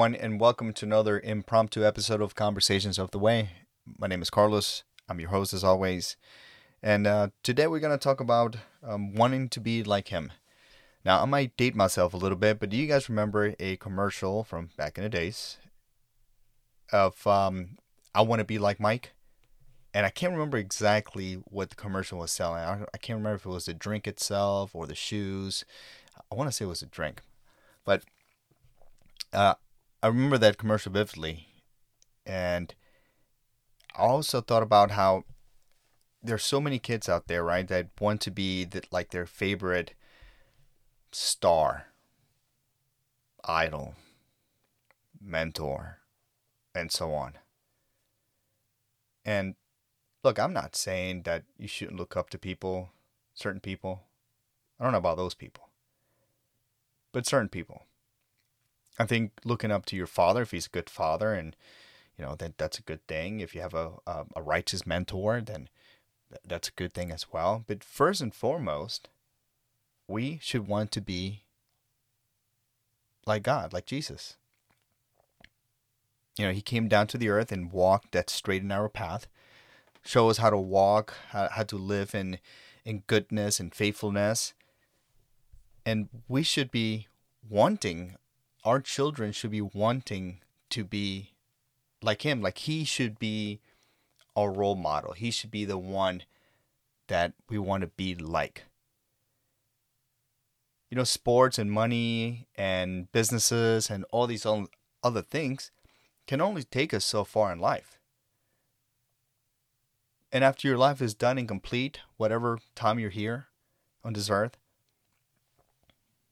Everyone, and welcome to another impromptu episode of Conversations of the Way. My name is Carlos. I'm your host, as always. And uh, today we're going to talk about um, wanting to be like him. Now, I might date myself a little bit, but do you guys remember a commercial from back in the days of um, I want to be like Mike? And I can't remember exactly what the commercial was selling. I, I can't remember if it was the drink itself or the shoes. I want to say it was a drink. But uh, I remember that commercial vividly, and I also thought about how there's so many kids out there, right, that want to be the, like their favorite star, idol, mentor, and so on. And look, I'm not saying that you shouldn't look up to people, certain people. I don't know about those people, but certain people. I think looking up to your father, if he's a good father, and you know that that's a good thing. If you have a a, a righteous mentor, then that's a good thing as well. But first and foremost, we should want to be like God, like Jesus. You know, he came down to the earth and walked that straight and narrow path, show us how to walk, how, how to live in in goodness and faithfulness. And we should be wanting our children should be wanting to be like him. Like he should be our role model. He should be the one that we want to be like. You know, sports and money and businesses and all these other things can only take us so far in life. And after your life is done and complete, whatever time you're here on this earth,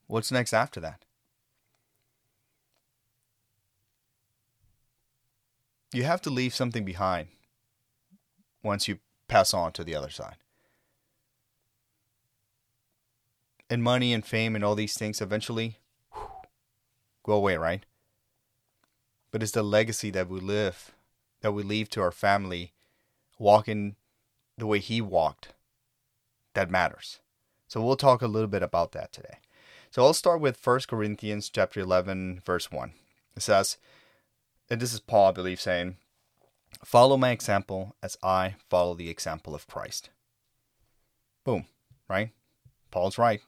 what's next after that? You have to leave something behind once you pass on to the other side. And money and fame and all these things eventually whew, go away, right? But it's the legacy that we live, that we leave to our family, walking the way he walked, that matters. So we'll talk a little bit about that today. So I'll start with 1 Corinthians chapter 11 verse 1. It says, and this is Paul, I believe, saying, Follow my example as I follow the example of Christ. Boom, right? Paul's right.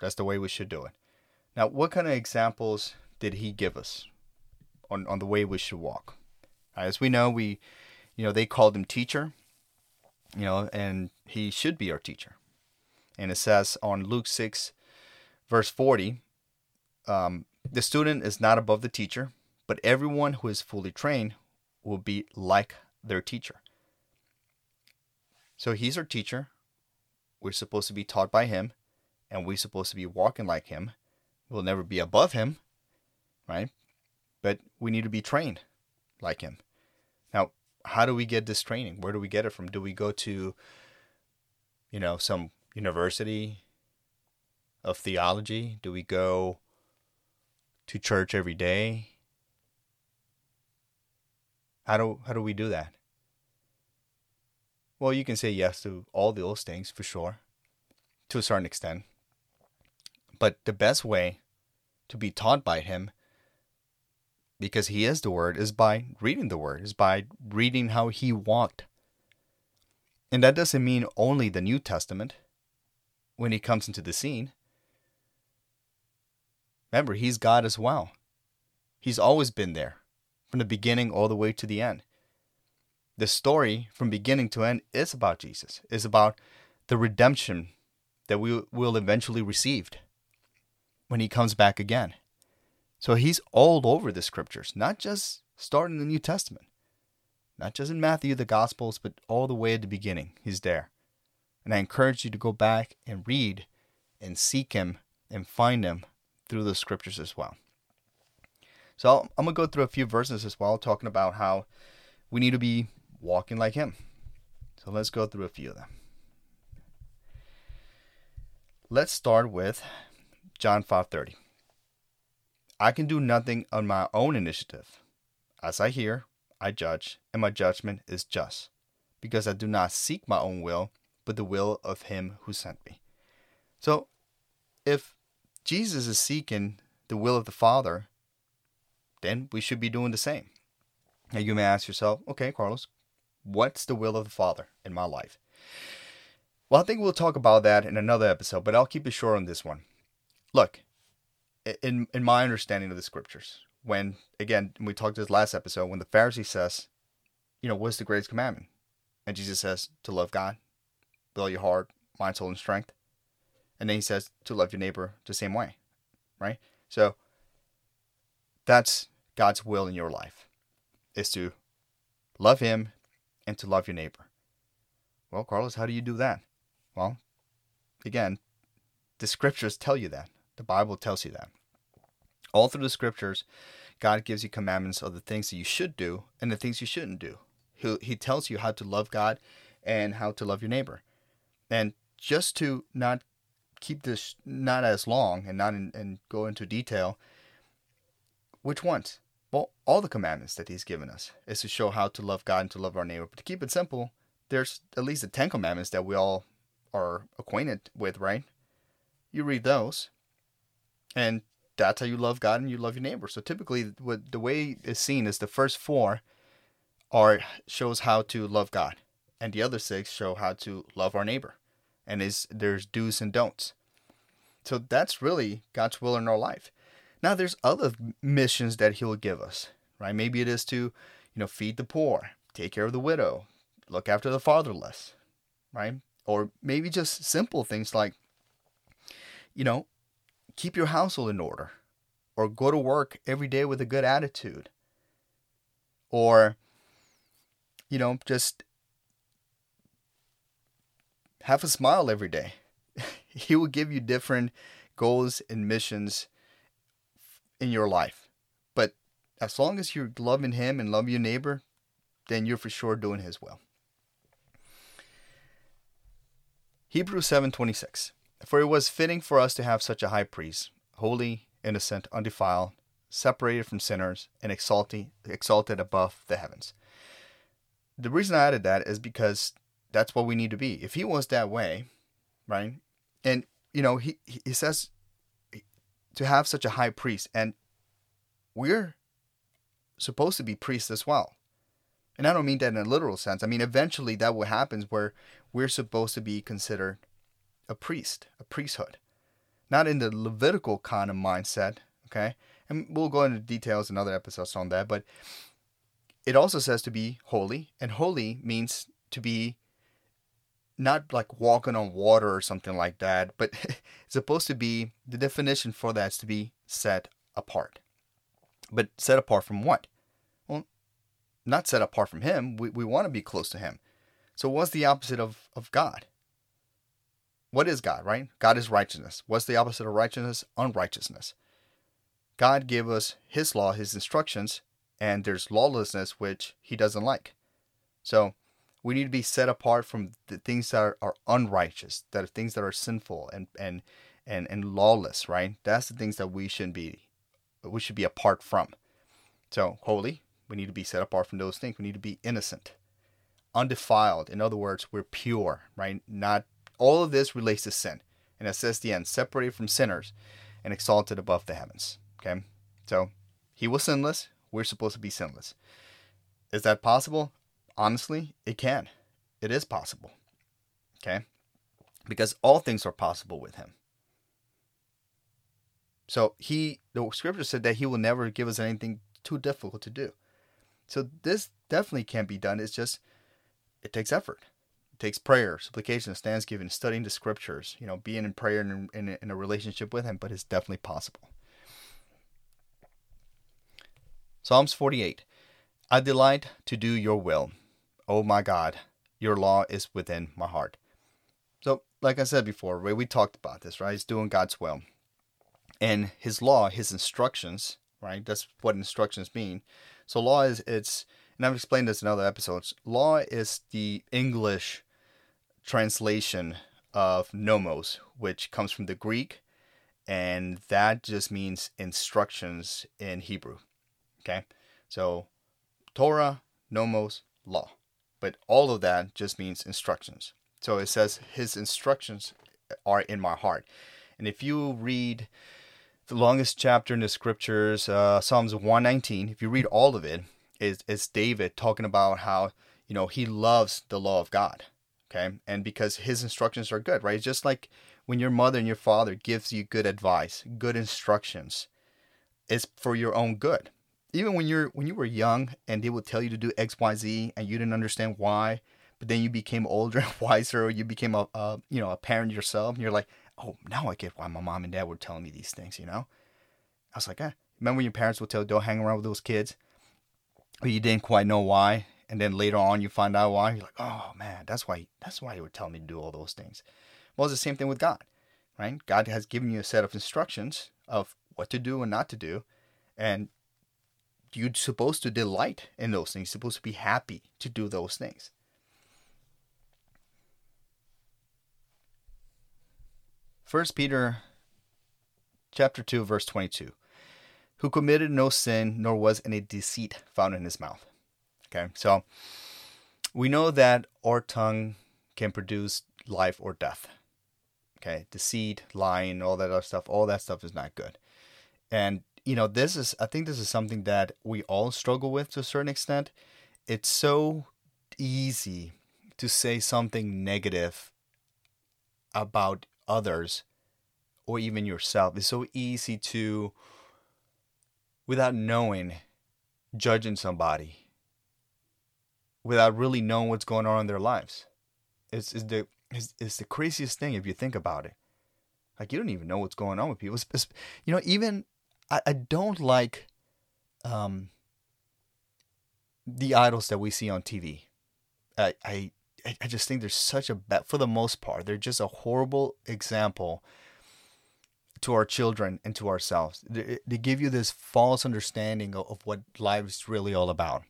That's the way we should do it. Now, what kind of examples did he give us on, on the way we should walk? As we know, we, you know, they called him teacher, you know, and he should be our teacher. And it says on Luke 6, verse 40, um, the student is not above the teacher, but everyone who is fully trained will be like their teacher. So he's our teacher. We're supposed to be taught by him, and we're supposed to be walking like him. We'll never be above him, right? But we need to be trained like him. Now, how do we get this training? Where do we get it from? Do we go to, you know, some university of theology? Do we go to church every day? How do how do we do that? Well, you can say yes to all those things for sure, to a certain extent. But the best way to be taught by him, because he is the word, is by reading the word, is by reading how he walked. And that doesn't mean only the New Testament when he comes into the scene. Remember, he's God as well. He's always been there from the beginning all the way to the end. The story from beginning to end is about Jesus, is about the redemption that we will eventually receive when he comes back again. So he's all over the scriptures, not just starting the New Testament, not just in Matthew, the Gospels, but all the way at the beginning. He's there. And I encourage you to go back and read and seek him and find him through the scriptures as well. So I'm going to go through a few verses as well, talking about how we need to be walking like Him. So let's go through a few of them. Let's start with John 5:30. I can do nothing on my own initiative. As I hear, I judge, and my judgment is just, because I do not seek my own will, but the will of him who sent me. So, if Jesus is seeking the will of the Father, then we should be doing the same. Now you may ask yourself, okay, Carlos, what's the will of the Father in my life? Well, I think we'll talk about that in another episode, but I'll keep it short on this one. Look, in in my understanding of the scriptures, when again we talked this last episode, when the Pharisee says, you know, what's the greatest commandment? And Jesus says to love God with all your heart, mind, soul, and strength. And then he says to love your neighbor the same way. Right? So that's God's will in your life. Is to love him and to love your neighbor. Well, Carlos, how do you do that? Well, again, the scriptures tell you that. The Bible tells you that. All through the scriptures, God gives you commandments of the things that you should do and the things you shouldn't do. He, he tells you how to love God and how to love your neighbor. And just to not keep this not as long and not in, and go into detail, which ones? Well, all the commandments that he's given us is to show how to love God and to love our neighbor. But to keep it simple, there's at least the Ten Commandments that we all are acquainted with, right? You read those, and that's how you love God and you love your neighbor. So typically, what the way is seen is the first four are shows how to love God, and the other six show how to love our neighbor, and is there's do's and don'ts. So that's really God's will in our life. Now there's other missions that He'll give us, right? Maybe it is to, you know, feed the poor, take care of the widow, look after the fatherless, right? Or maybe just simple things like, you know, keep your household in order, or go to work every day with a good attitude, or, you know, just have a smile every day. he will give you different goals and missions in your life. But as long as you're loving him and love your neighbor, then you're for sure doing his will. Hebrews 7:26 For it was fitting for us to have such a high priest, holy, innocent, undefiled, separated from sinners, and exalted exalted above the heavens. The reason I added that is because that's what we need to be. If he was that way, right? And you know, he he says to have such a high priest and we're supposed to be priests as well. And I don't mean that in a literal sense. I mean, eventually that will happen where we're supposed to be considered a priest, a priesthood. Not in the Levitical kind of mindset, okay? And we'll go into details in other episodes on that, but it also says to be holy, and holy means to be not like walking on water or something like that, but it's supposed to be the definition for that is to be set apart. But set apart from what? Well, not set apart from Him. We, we want to be close to Him. So, what's the opposite of, of God? What is God, right? God is righteousness. What's the opposite of righteousness? Unrighteousness. God gave us His law, His instructions, and there's lawlessness which He doesn't like. So, we need to be set apart from the things that are, are unrighteous, that are things that are sinful and, and and and lawless, right? That's the things that we should be we should be apart from. So holy, we need to be set apart from those things. We need to be innocent, undefiled. In other words, we're pure, right? Not all of this relates to sin. And it says the end, separated from sinners and exalted above the heavens. Okay? So he was sinless. We're supposed to be sinless. Is that possible? Honestly, it can. It is possible. Okay? Because all things are possible with him. So he the scripture said that he will never give us anything too difficult to do. So this definitely can be done. It's just it takes effort. It takes prayer, supplication, thanksgiving, studying the scriptures, you know, being in prayer and in, in a relationship with him, but it's definitely possible. Psalms 48. I delight to do your will. Oh my God, your law is within my heart. So, like I said before, we talked about this, right? He's doing God's will. And his law, his instructions, right? That's what instructions mean. So law is it's and I've explained this in other episodes. Law is the English translation of nomos, which comes from the Greek, and that just means instructions in Hebrew. Okay? So Torah, nomos, law. But all of that just means instructions. So it says his instructions are in my heart. And if you read the longest chapter in the scriptures, uh, Psalms 119. If you read all of it, is is David talking about how you know he loves the law of God, okay, and because his instructions are good, right? It's just like when your mother and your father gives you good advice, good instructions, it's for your own good. Even when you're when you were young and they would tell you to do X, Y, Z, and you didn't understand why, but then you became older and wiser, or you became a, a you know a parent yourself, and you're like, oh, now I get why my mom and dad were telling me these things. You know, I was like, eh. Remember when your parents would tell you don't hang around with those kids, but you didn't quite know why, and then later on you find out why. You're like, oh man, that's why that's why he would tell me to do all those things. Well, it's the same thing with God, right? God has given you a set of instructions of what to do and not to do, and you're supposed to delight in those things. You're supposed to be happy to do those things. First Peter chapter 2 verse 22 who committed no sin nor was any deceit found in his mouth. Okay? So we know that our tongue can produce life or death. Okay? Deceit, lying, all that other stuff, all that stuff is not good. And you know, this is I think this is something that we all struggle with to a certain extent. It's so easy to say something negative about others or even yourself. It's so easy to, without knowing, judging somebody, without really knowing what's going on in their lives. It's, it's the it's, it's the craziest thing if you think about it. Like you don't even know what's going on with people. It's, you know, even I, I don't like um the idols that we see on TV. I I I just think they're such a bad, for the most part, they're just a horrible example to our children and to ourselves. They, they give you this false understanding of, of what life is really all about.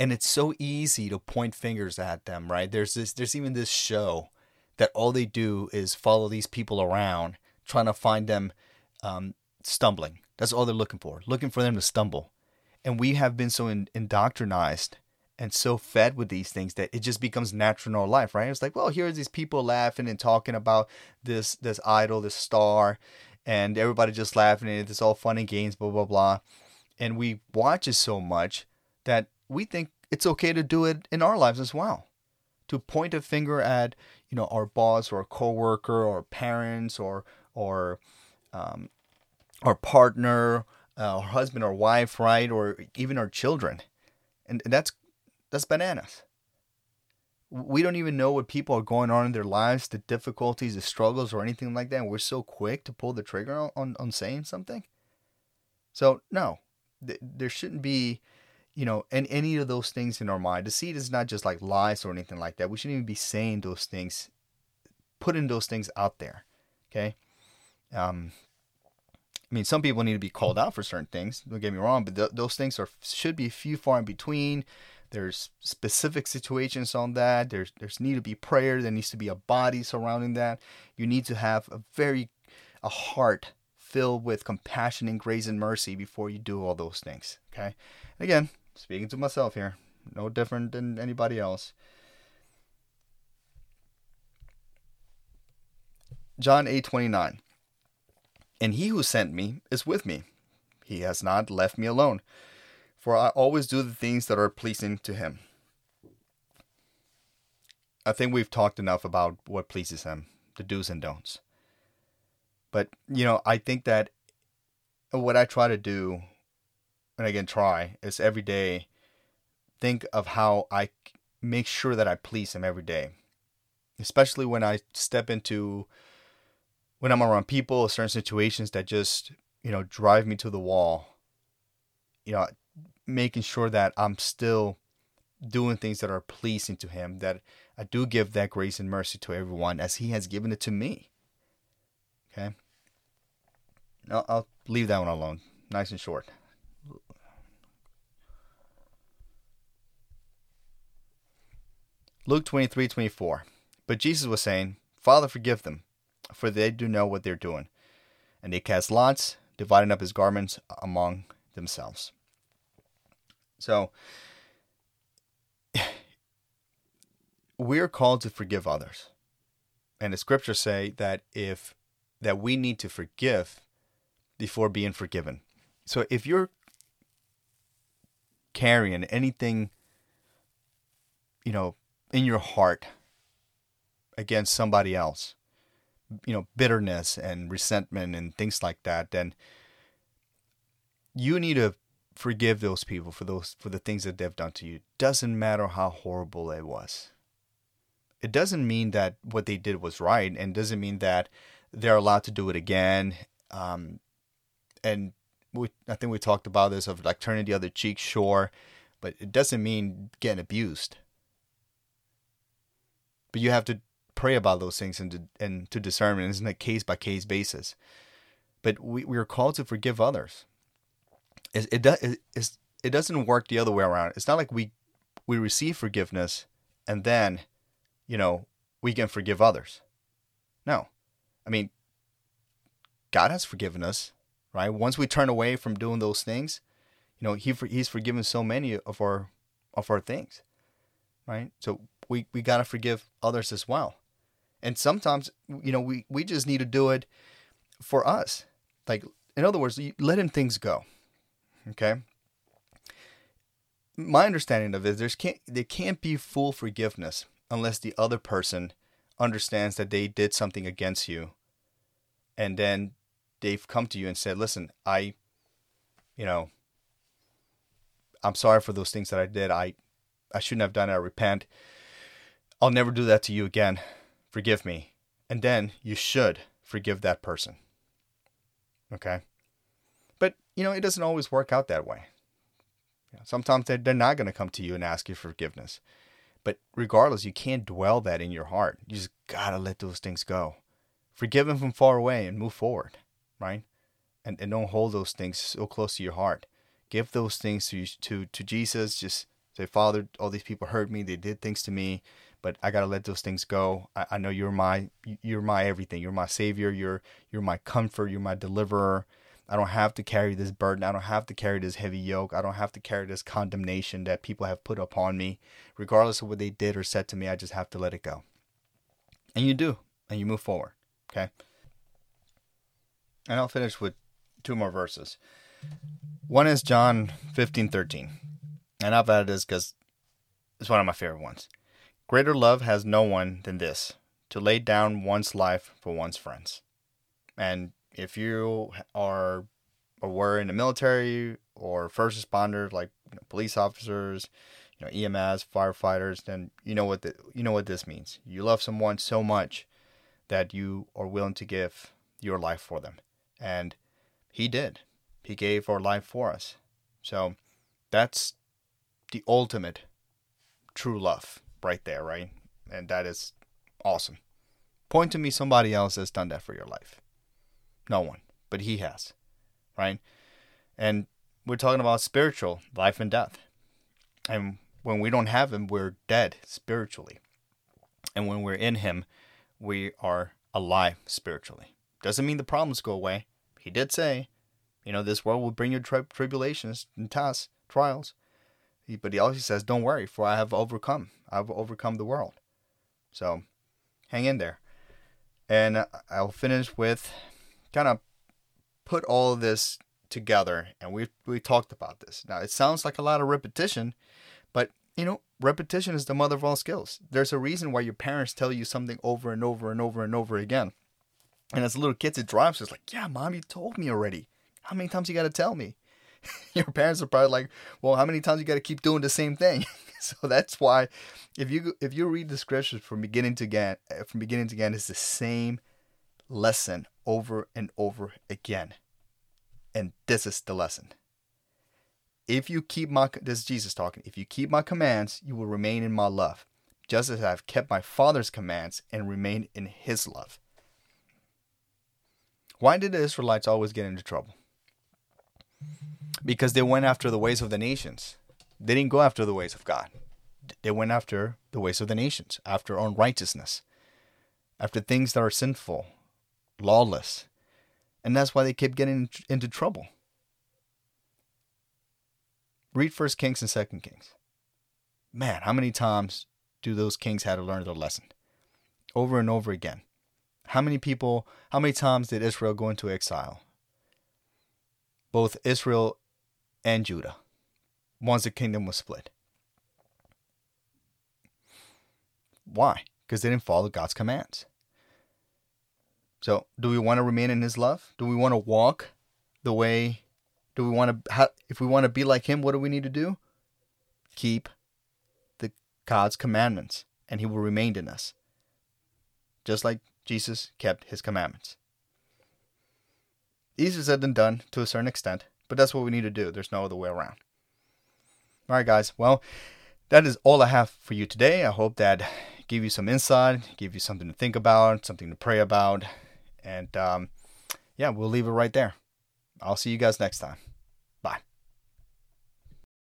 And it's so easy to point fingers at them, right? There's this, there's even this show that all they do is follow these people around, trying to find them um, stumbling. That's all they're looking for, looking for them to stumble. And we have been so in, indoctrinized and so fed with these things that it just becomes natural in our life, right? It's like, well, here's these people laughing and talking about this this idol, this star, and everybody just laughing and it's all fun and games, blah blah blah. And we watch it so much that we think it's okay to do it in our lives as well. To point a finger at, you know, our boss or a coworker or parents or or um, our partner, uh, our husband or wife, right, or even our children, and that's that's bananas. We don't even know what people are going on in their lives, the difficulties, the struggles, or anything like that. And we're so quick to pull the trigger on, on, saying something. So, no, th- there shouldn't be, you know, any, any of those things in our mind. Deceit is not just like lies or anything like that. We shouldn't even be saying those things, putting those things out there. Okay. Um, I mean, some people need to be called out for certain things. Don't get me wrong, but th- those things are should be few far in between. There's specific situations on that. There's there's need to be prayer. There needs to be a body surrounding that. You need to have a very a heart filled with compassion and grace and mercy before you do all those things. Okay. Again, speaking to myself here, no different than anybody else. John 8 29. And he who sent me is with me. He has not left me alone, for I always do the things that are pleasing to him. I think we've talked enough about what pleases him, the do's and don'ts. But, you know, I think that what I try to do, and again, try, is every day think of how I make sure that I please him every day. Especially when I step into, when I'm around people, certain situations that just, you know, drive me to the wall. You know, making sure that I'm still doing things that are pleasing to Him, that I do give that grace and mercy to everyone as He has given it to me. Okay? I'll, I'll leave that one alone. Nice and short. Luke 23 24. But Jesus was saying, Father, forgive them, for they do know what they're doing. And they cast lots, dividing up his garments among themselves. So we're called to forgive others. And the scriptures say that if that we need to forgive before being forgiven. So if you're carrying anything, you know, in your heart against somebody else, you know, bitterness and resentment and things like that, then you need to forgive those people for those for the things that they've done to you. Doesn't matter how horrible it was. It doesn't mean that what they did was right, and doesn't mean that they're allowed to do it again. Um, and we, I think we talked about this of like turning the other cheek, sure, but it doesn't mean getting abused. But you have to pray about those things and to, and to discern, it's a case by case basis. But we, we are called to forgive others. It, it, it, it doesn't work the other way around. It's not like we we receive forgiveness and then, you know, we can forgive others. No. I mean, God has forgiven us right? Once we turn away from doing those things, you know, he he's forgiven so many of our of our things, right? So we we got to forgive others as well. And sometimes, you know, we we just need to do it for us. Like in other words, letting things go. Okay? My understanding of it, there's can't there can't be full forgiveness unless the other person understands that they did something against you and then they've come to you and said, "Listen, I, you know, I'm sorry for those things that I did. I, I shouldn't have done it. I repent. I'll never do that to you again. Forgive me." And then you should forgive that person. Okay. But you know, it doesn't always work out that way. sometimes they're, not going to come to you and ask you for forgiveness. But regardless, you can't dwell that in your heart. You just gotta let those things go. Forgive them from far away and move forward right? And and don't hold those things so close to your heart. Give those things to to to Jesus. Just say, Father, all these people hurt me. They did things to me, but I gotta let those things go. I, I know you're my you're my everything. You're my savior. You're you're my comfort. You're my deliverer. I don't have to carry this burden. I don't have to carry this heavy yoke. I don't have to carry this condemnation that people have put upon me. Regardless of what they did or said to me, I just have to let it go. And you do, and you move forward. Okay. And I'll finish with two more verses. One is John 15 13. And I've added this because it's one of my favorite ones. Greater love has no one than this to lay down one's life for one's friends. And if you are or were in the military or first responders like you know, police officers, you know EMS, firefighters, then you know what the, you know what this means. You love someone so much that you are willing to give your life for them. And he did. He gave our life for us. So that's the ultimate true love right there, right? And that is awesome. Point to me somebody else has done that for your life. No one, but he has, right? And we're talking about spiritual life and death. And when we don't have him, we're dead spiritually. And when we're in him, we are alive spiritually. Doesn't mean the problems go away. He did say, you know, this world will bring you tri- tribulations and tests, trials. But he also says, don't worry, for I have overcome. I've overcome the world. So hang in there. And I'll finish with kind of put all of this together. And we we talked about this. Now, it sounds like a lot of repetition, but, you know, repetition is the mother of all skills. There's a reason why your parents tell you something over and over and over and over again. And as little kids, it drives us like, yeah, mom, you told me already. How many times you got to tell me? Your parents are probably like, well, how many times you got to keep doing the same thing? so that's why, if you if you read the scriptures from beginning to again, uh, from beginning to again, it's the same lesson over and over again. And this is the lesson. If you keep my this is Jesus talking. If you keep my commands, you will remain in my love, just as I have kept my Father's commands and remained in His love. Why did the Israelites always get into trouble? Because they went after the ways of the nations. They didn't go after the ways of God. They went after the ways of the nations, after unrighteousness, after things that are sinful, lawless. And that's why they kept getting into trouble. Read First Kings and Second Kings. Man, how many times do those kings had to learn their lesson? Over and over again. How many people, how many times did Israel go into exile? both Israel and Judah once the kingdom was split. Why? Because they didn't follow God's commands. So, do we want to remain in His love? Do we want to walk the way? Do we want to? If we want to be like Him, what do we need to do? Keep the God's commandments, and He will remain in us, just like Jesus kept His commandments. Easier said than done to a certain extent, but that's what we need to do. There's no other way around. All right, guys. Well, that is all I have for you today. I hope that gave you some insight, give you something to think about, something to pray about. And um, yeah, we'll leave it right there. I'll see you guys next time.